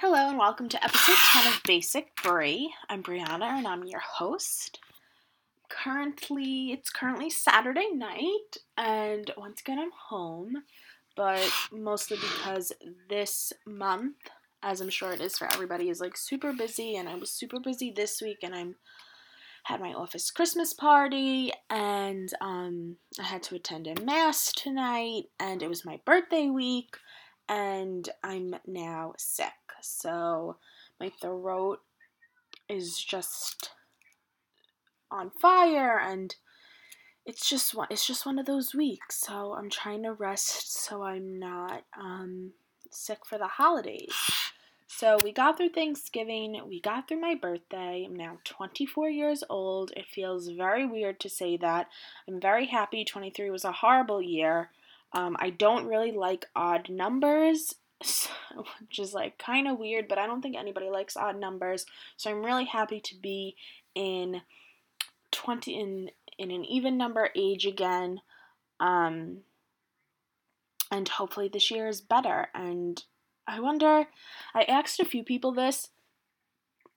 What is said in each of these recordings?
Hello and welcome to episode 10 of Basic Bri. I'm Brianna and I'm your host. Currently, it's currently Saturday night and once again I'm home, but mostly because this month, as I'm sure it is for everybody, is like super busy and I was super busy this week and I'm had my office Christmas party and um, I had to attend a mass tonight and it was my birthday week and I'm now sick. So my throat is just on fire and it's just one it's just one of those weeks. So I'm trying to rest so I'm not um, sick for the holidays. So we got through Thanksgiving, we got through my birthday. I'm now 24 years old. It feels very weird to say that. I'm very happy 23 was a horrible year. Um, I don't really like odd numbers, which is like kind of weird, but I don't think anybody likes odd numbers. So I'm really happy to be in 20 in in an even number age again. Um, and hopefully this year is better. And I wonder, I asked a few people this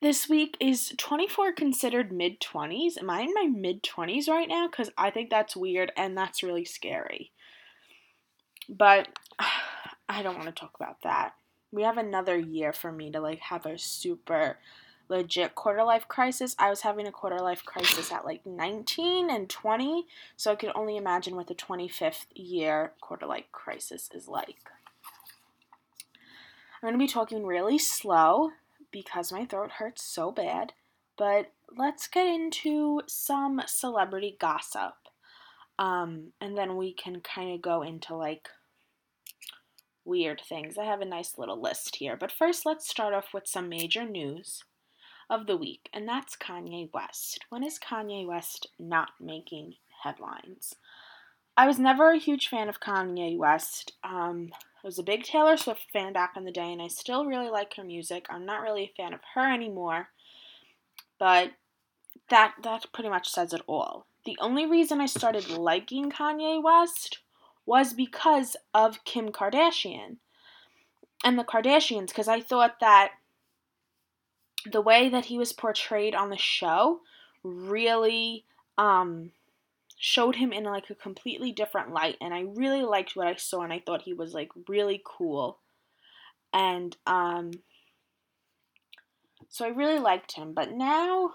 this week is 24 considered mid 20s? Am I in my mid 20s right now? Because I think that's weird and that's really scary. But I don't want to talk about that. We have another year for me to like have a super legit quarter life crisis. I was having a quarter life crisis at like 19 and 20, so I could only imagine what the 25th year quarter life crisis is like. I'm going to be talking really slow because my throat hurts so bad, but let's get into some celebrity gossip. Um, and then we can kind of go into like weird things. I have a nice little list here. But first, let's start off with some major news of the week, and that's Kanye West. When is Kanye West not making headlines? I was never a huge fan of Kanye West. Um, I was a big Taylor Swift fan back in the day, and I still really like her music. I'm not really a fan of her anymore, but that that pretty much says it all. The only reason I started liking Kanye West was because of Kim Kardashian and the Kardashians because I thought that the way that he was portrayed on the show really um showed him in like a completely different light and I really liked what I saw and I thought he was like really cool. And um so I really liked him, but now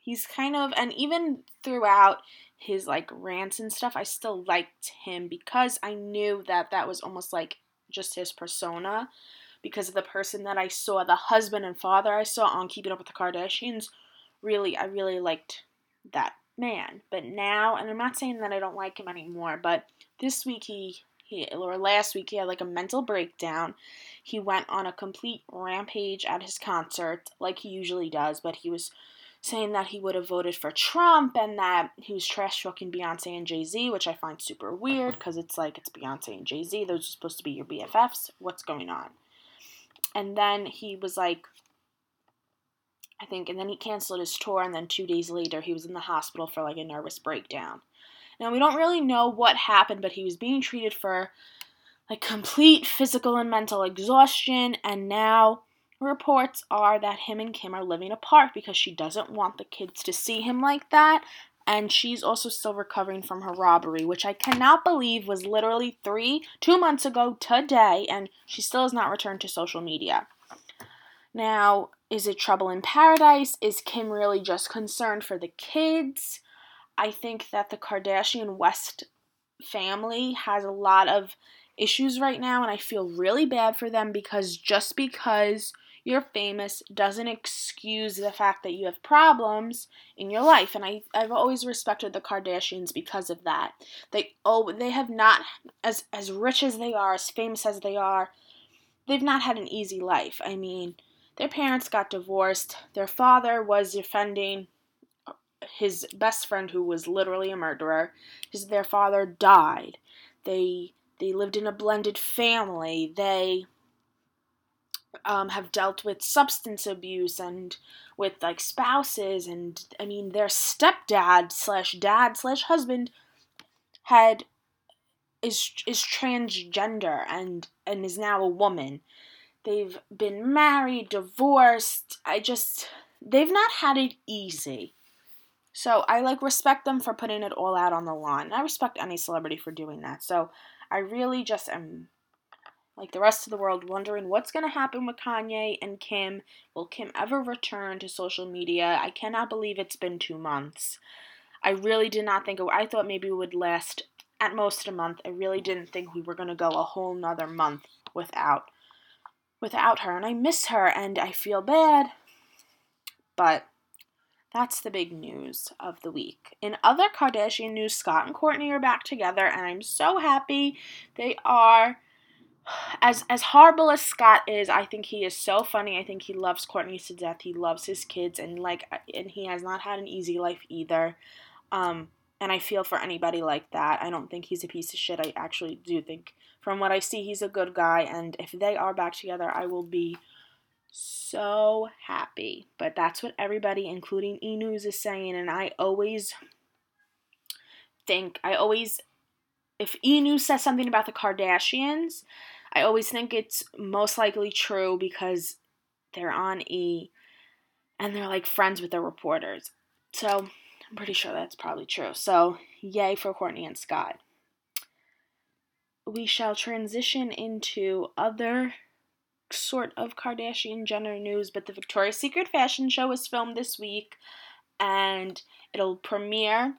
he's kind of and even throughout his like rants and stuff, I still liked him because I knew that that was almost like just his persona because of the person that I saw, the husband and father I saw on Keeping Up with the Kardashians. Really, I really liked that man. But now, and I'm not saying that I don't like him anymore, but this week he, he or last week he had like a mental breakdown. He went on a complete rampage at his concert, like he usually does, but he was saying that he would have voted for Trump and that he was trash talking Beyonce and Jay Z, which I find super weird because it's like it's Beyonce and Jay Z. Those are supposed to be your BFFs. What's going on? And then he was like, I think, and then he canceled his tour, and then two days later he was in the hospital for like a nervous breakdown. Now we don't really know what happened, but he was being treated for like complete physical and mental exhaustion, and now reports are that him and Kim are living apart because she doesn't want the kids to see him like that. And she's also still recovering from her robbery, which I cannot believe was literally three, two months ago today, and she still has not returned to social media. Now, is it trouble in paradise? Is Kim really just concerned for the kids? I think that the Kardashian West family has a lot of issues right now, and I feel really bad for them because just because you're famous doesn't excuse the fact that you have problems in your life. And I, i've always respected the kardashians because of that. They oh they have not as as rich as they are as famous as they are they've not had an easy life. I mean their parents got divorced. Their father was defending his best friend who was literally a murderer. His their father died. They they lived in a blended family. They um, have dealt with substance abuse and with like spouses and i mean their stepdad slash dad slash husband had is is transgender and and is now a woman They've been married, divorced. I just, they've not had it easy. So I like respect them for putting it all out on the line. I respect any celebrity for doing that. So I really just am like the rest of the world wondering what's going to happen with Kanye and Kim. Will Kim ever return to social media? I cannot believe it's been 2 months. I really did not think I thought maybe it would last at most a month. I really didn't think we were going to go a whole nother month without without her and I miss her and I feel bad. But that's the big news of the week. In other Kardashian news, Scott and Kourtney are back together and I'm so happy they are as as horrible as Scott is, I think he is so funny. I think he loves Kourtney to death. He loves his kids and like and he has not had an easy life either. Um and I feel for anybody like that. I don't think he's a piece of shit. I actually do think from what I see he's a good guy and if they are back together, I will be so happy. But that's what everybody including E News is saying and I always think I always if E News says something about the Kardashians, I always think it's most likely true because they're on E and they're like friends with the reporters. So I'm pretty sure that's probably true. So yay for Kourtney and Scott. We shall transition into other sort of Kardashian Jenner news, but the Victoria's Secret fashion show was filmed this week and it'll premiere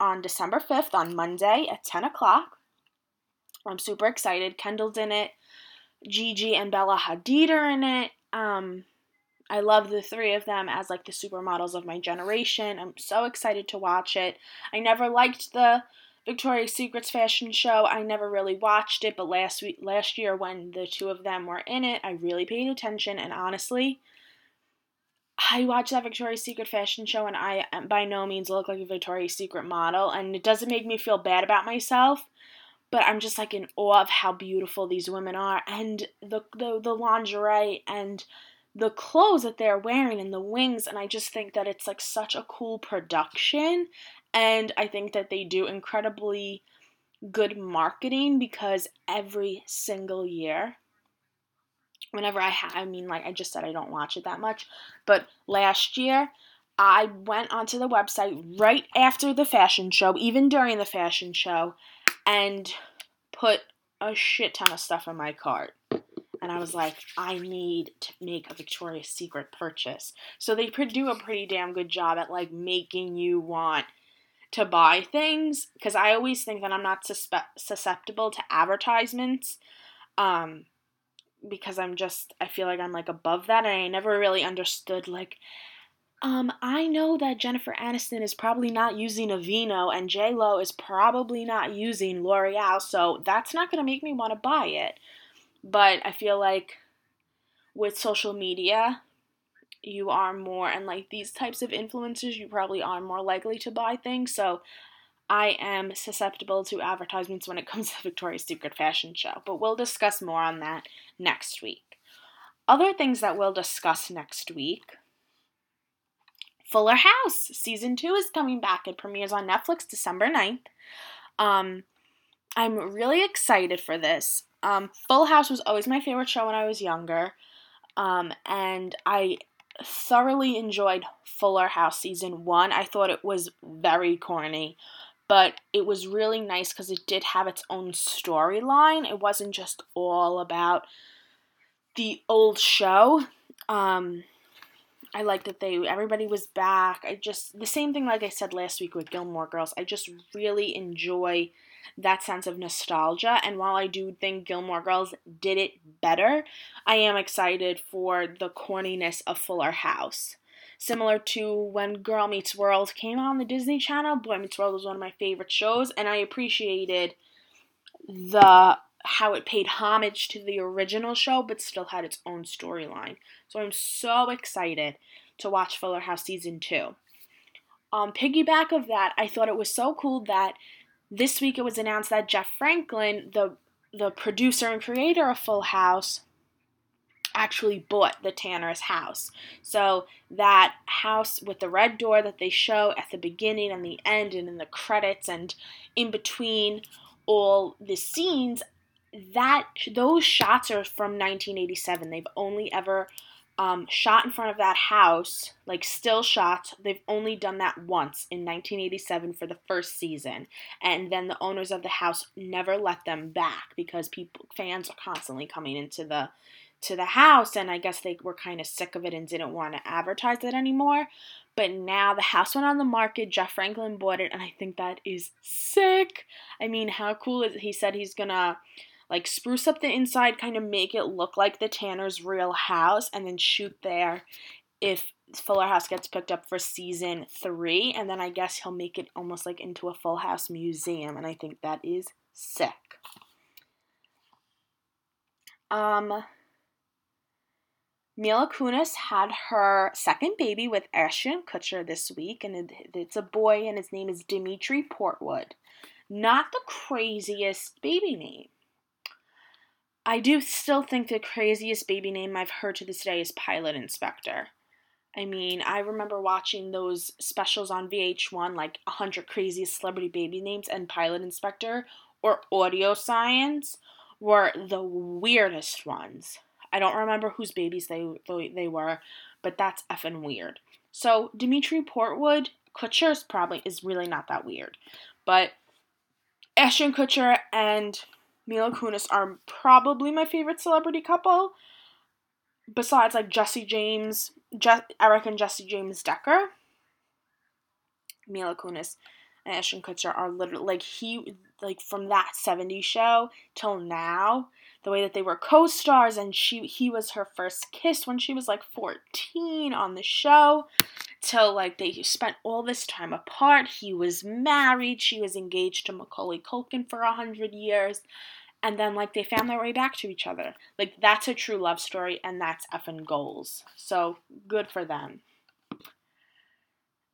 on December 5th on Monday at 10 o'clock. I'm super excited. Kendall's in it. Gigi and Bella Hadid are in it. Um, I love the three of them as like the supermodels of my generation. I'm so excited to watch it. I never liked the Victoria's Secrets fashion show. I never really watched it, but last week last year when the two of them were in it, I really paid attention and honestly, I watched that Victoria's Secret fashion show and I by no means look like a Victoria's Secret model and it doesn't make me feel bad about myself but I'm just like in awe of how beautiful these women are and the the, the lingerie and the clothes that they're wearing and the wings and I just think that it's like such a cool production and I think that they do incredibly good marketing because every single year whenever I ha- I mean like I just said I don't watch it that much but last year I went onto the website right after the fashion show even during the fashion show and put a shit ton of stuff in my cart. And I was like, I need to make a Victoria's Secret purchase. So they do a pretty damn good job at like making you want to buy things because I always think that I'm not suspe- susceptible to advertisements. Um, because I'm just I feel like I'm like above that and I never really understood like um, I know that Jennifer Aniston is probably not using Aveeno and J Lo is probably not using L'Oreal, so that's not gonna make me want to buy it. But I feel like with social media, you are more and like these types of influencers, you probably are more likely to buy things. So I am susceptible to advertisements when it comes to Victoria's Secret fashion show, but we'll discuss more on that next week. Other things that we'll discuss next week Fuller House season two is coming back. It premieres on Netflix December 9th. Um, I'm really excited for this. Um, Full House was always my favorite show when I was younger, um, and I thoroughly enjoyed Fuller House season one. I thought it was very corny, but it was really nice because it did have its own storyline. It wasn't just all about the old show. Um, I like that they everybody was back. I just the same thing like I said last week with Gilmore Girls. I just really enjoy that sense of nostalgia and while I do think Gilmore Girls did it better, I am excited for the corniness of Fuller House. Similar to when Girl Meets World came on the Disney Channel, Boy Meets World was one of my favorite shows and I appreciated the how it paid homage to the original show but still had its own storyline. So I'm so excited to watch Fuller House season 2. Um piggyback of that, I thought it was so cool that this week it was announced that Jeff Franklin, the the producer and creator of Full House, actually bought the Tanner's house. So that house with the red door that they show at the beginning and the end and in the credits and in between all the scenes that those shots are from 1987. They've only ever um, shot in front of that house, like still shots. They've only done that once in 1987 for the first season, and then the owners of the house never let them back because people fans are constantly coming into the to the house, and I guess they were kind of sick of it and didn't want to advertise it anymore. But now the house went on the market. Jeff Franklin bought it, and I think that is sick. I mean, how cool is it? He said he's gonna like spruce up the inside, kind of make it look like the Tanner's real house, and then shoot there if Fuller House gets picked up for season three, and then I guess he'll make it almost like into a Full House museum, and I think that is sick. Um, Mila Kunis had her second baby with Ashton Kutcher this week, and it's a boy, and his name is Dimitri Portwood. Not the craziest baby name. I do still think the craziest baby name I've heard to this day is Pilot Inspektor. I mean, I remember watching those specials on VH1, like 100 Craziest Celebrity Baby Names, and Pilot Inspektor or Audio Science were the weirdest ones. I don't remember whose babies they they were, but that's effing weird. So Dimitri Portwood, Kutcher's probably is really not that weird, but Ashton Kutcher and Mila Kunis are probably my favorite celebrity couple. Besides, like Jesse James, Je- Eric and Jessie James Decker, Mila Kunis and Ashton Kutcher are literally like he like from that 70s show till now the way that they were co-stars and she he was her first kiss when she was like 14 on the show till like they spent all this time apart he was married she was engaged to Macaulay Culkin for a hundred years and then like they found their way back to each other. Like that's a true love story and that's effing goals. So good for them.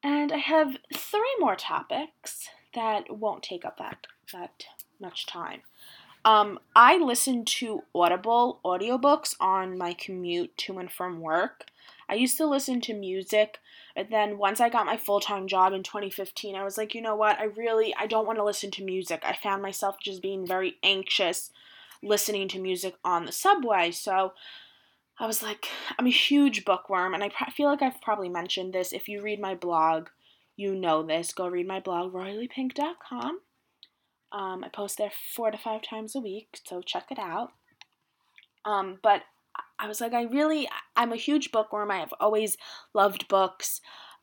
And I have three more topics that won't take up that that much time. Um, I listen to Audible audiobooks on my commute to and from work. I used to listen to music but then once I got my full-time job in 2015, I was like, you know what? I really I don't want to listen to music. I found myself just being very anxious listening to music on the subway. So I was like, I'm a huge bookworm, and I feel like I've probably mentioned this. If you read my blog, you know this. Go read my blog, royallypink.com. Um, I post there four to five times a week, so check it out. Um, but I was like, I really, I'm a huge bookworm. I have always loved books.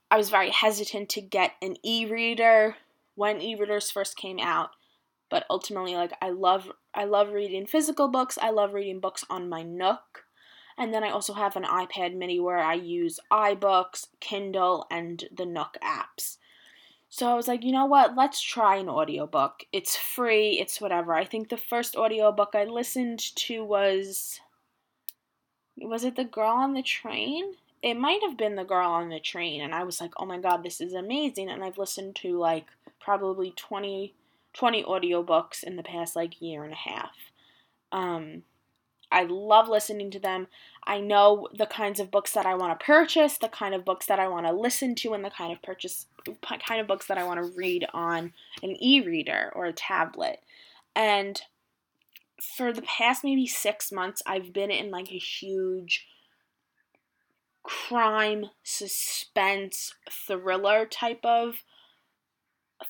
I was very hesitant to get an e reader when e readers first came out. But ultimately, like, I love, I love reading physical books. I love reading books on my Nook. And then I also have an iPad mini where I use iBooks, Kindle, and the Nook apps. So I was like, you know what? Let's try an audiobook. It's free, it's whatever. I think the first audiobook I listened to was was it the girl on the train? It might have been the girl on the train, and I was like, oh my god, this is amazing. And I've listened to like probably 20, 20 audiobooks in the past like year and a half. Um, I love listening to them. I know the kinds of books that I want to purchase, the kind of books that I want to listen to, and the kind of purchase kind of books that I want to read on an e-reader or a tablet. And for the past maybe six months, I've been in like a huge crime, suspense, thriller type of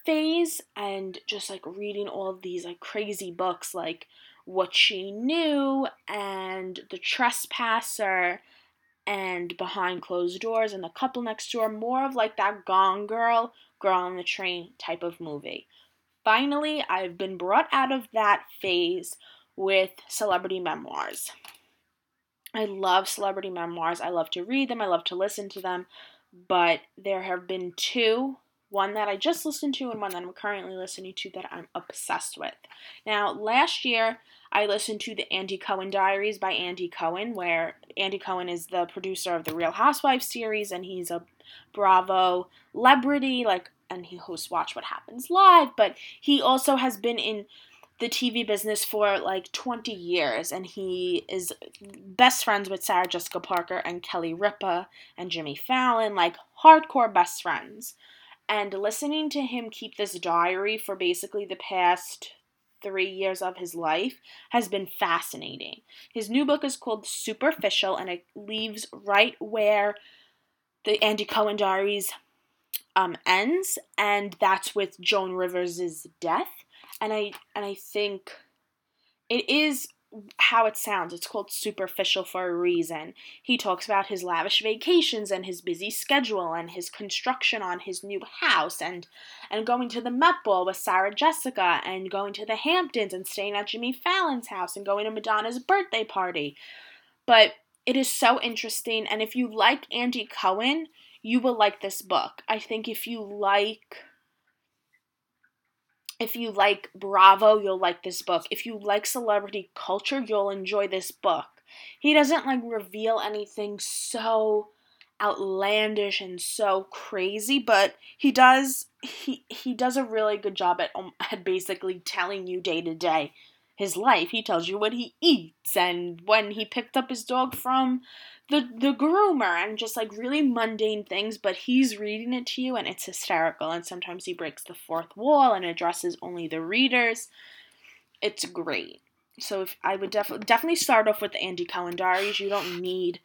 phase and just like reading all of these like crazy books like What She Knew and The Trespasser and Behind Closed Doors and The Couple Next Door, more of like that Gone Girl, Girl on the Train type of movie. Finally, I've been brought out of that phase with celebrity memoirs. I love celebrity memoirs. I love to read them, I love to listen to them, but there have been two one that I just listened to and one that I'm currently listening to that I'm obsessed with. Now, last year I listened to the Andy Cohen Diaries by Andy Cohen, where Andy Cohen is the producer of the Real Housewives series and he's a Bravo celebrity, like, and he hosts Watch What Happens Live, but he also has been in the TV business for like 20 years, and he is best friends with Sarah Jessica Parker and Kelly Ripa and Jimmy Fallon, like hardcore best friends. And listening to him keep this diary for basically the past three years of his life has been fascinating. His new book is called Superficial, and it leaves right where the Andy Cohen Diaries um, ends, and that's with Joan Rivers' death. And I and I think it is how it sounds. It's called superficial for a reason. He talks about his lavish vacations and his busy schedule and his construction on his new house and and going to the Met Ball with Sarah Jessica and going to the Hamptons and staying at Jimmy Fallon's house and going to Madonna's birthday party. But it is so interesting and if you like Andy Cohen, you will like this book. I think if you like if you like Bravo, you'll like this book. If you like celebrity culture, you'll enjoy this book. He doesn't like reveal anything so outlandish and so crazy, but he does he he does a really good job at um, at basically telling you day to day his life. He tells you what he eats and when he picked up his dog from the the groomer and just like really mundane things, but he's reading it to you and it's hysterical. And sometimes he breaks the fourth wall and addresses only the readers. It's great. So if I would definitely definitely start off with the Andy Cohen Diaries. You don't need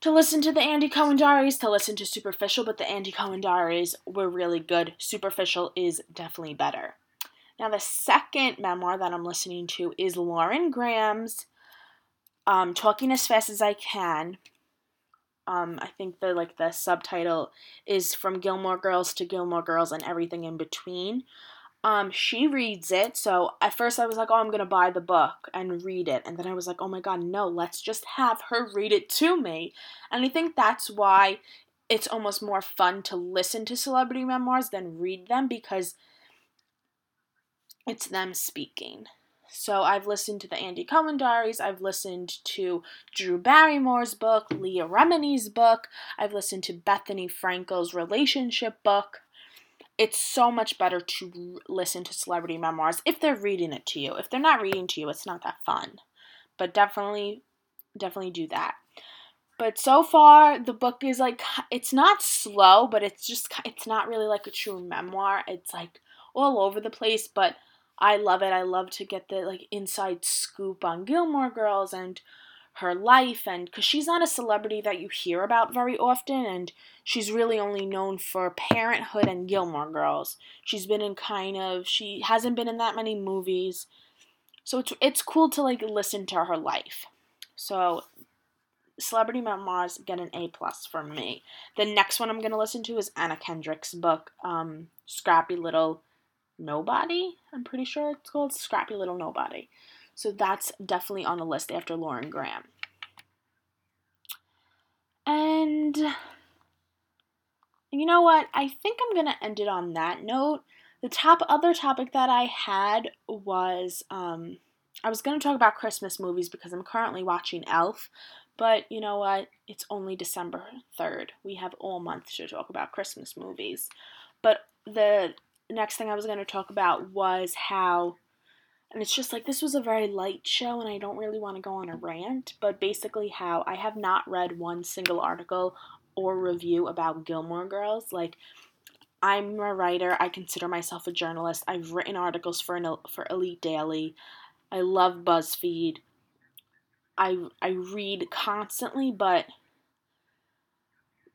to listen to the Andy Cohen Diaries to listen to Superficial, but the Andy Cohen Diaries were really good. Superficial is definitely better. Now the second memoir that I'm listening to is Lauren Graham's um, talking as fast as I can. Um, I think the like the subtitle is from Gilmore Girls to Gilmore Girls and everything in between. Um, she reads it, so at first I was like, "Oh, I'm gonna buy the book and read it," and then I was like, "Oh my god, no! Let's just have her read it to me." And I think that's why it's almost more fun to listen to celebrity memoirs than read them because it's them speaking. So I've listened to the Andy Cohen Diaries, I've listened to Drew Barrymore's book, Leah Remini's book, I've listened to Bethenny Frankel's relationship book. It's so much better to listen to celebrity memoirs if they're reading it to you. If they're not reading to you, it's not that fun. But definitely definitely do that. But so far the book is like it's not slow, but it's just it's not really like a true memoir. It's like all over the place, but I love it. I love to get the like inside scoop on Gilmore Girls and her life and cuz she's not a celebrity that you hear about very often and she's really only known for Parenthood and Gilmore Girls. She's been in kind of she hasn't been in that many movies. So it's it's cool to like listen to her life. So Celebrity Memoirs get an A plus from me. The next one I'm gonna listen to is Anna Kendrick's book, um, Scrappy Little Nobody. I'm pretty sure it's called Scrappy Little Nobody. So that's definitely on the list after Lauren Graham. And you know what? I think I'm going to end it on that note. The top other topic that I had was um, I was going to talk about Christmas movies because I'm currently watching Elf, but you know what? It's only December 3rd. We have all month to talk about Christmas movies. But the next thing I was going to talk about was how, and it's just like this was a very light show, and I don't really want to go on a rant, but basically, how I have not read one single article or review about Gilmore Girls. Like, I'm a writer, I consider myself a journalist, I've written articles for, an, for Elite Daily, I love BuzzFeed. I, I read constantly, but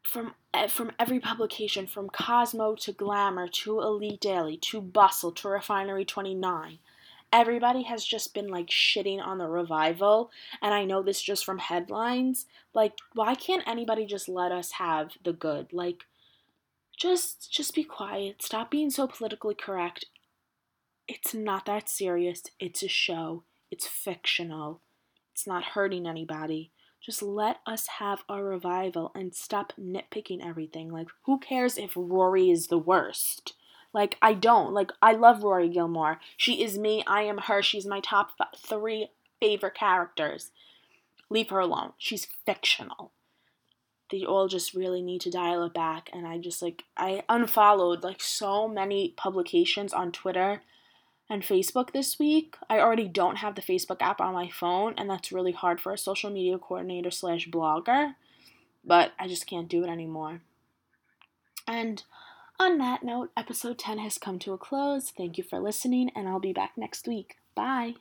from eh, from every publication, from Cosmo to Glamour to Elite Daily to Bustle to Refinery 29, everybody has just been like shitting on the revival. And I know this just from headlines. Like, why can't anybody just let us have the good? Like, just just be quiet. Stop being so politically correct. It's not that serious. It's a show. It's fictional. It's not hurting anybody. Just let us have our revival and stop nitpicking everything. Like, who cares if Rory is the worst? Like, I don't. Like, I love Rory Gilmore. She is me. I am her. She's my top three favorite characters. Leave her alone. She's fictional. They all just really need to dial it back. And I just, like, I unfollowed, like, so many publications on Twitter and Facebook this week. I already don't have the Facebook app on my phone, and that's really hard for a social media coordinator slash blogger, but I just can't do it anymore. And On that note, episode 10 has come to a close. Thank you for listening, and I'll be back next week. Bye.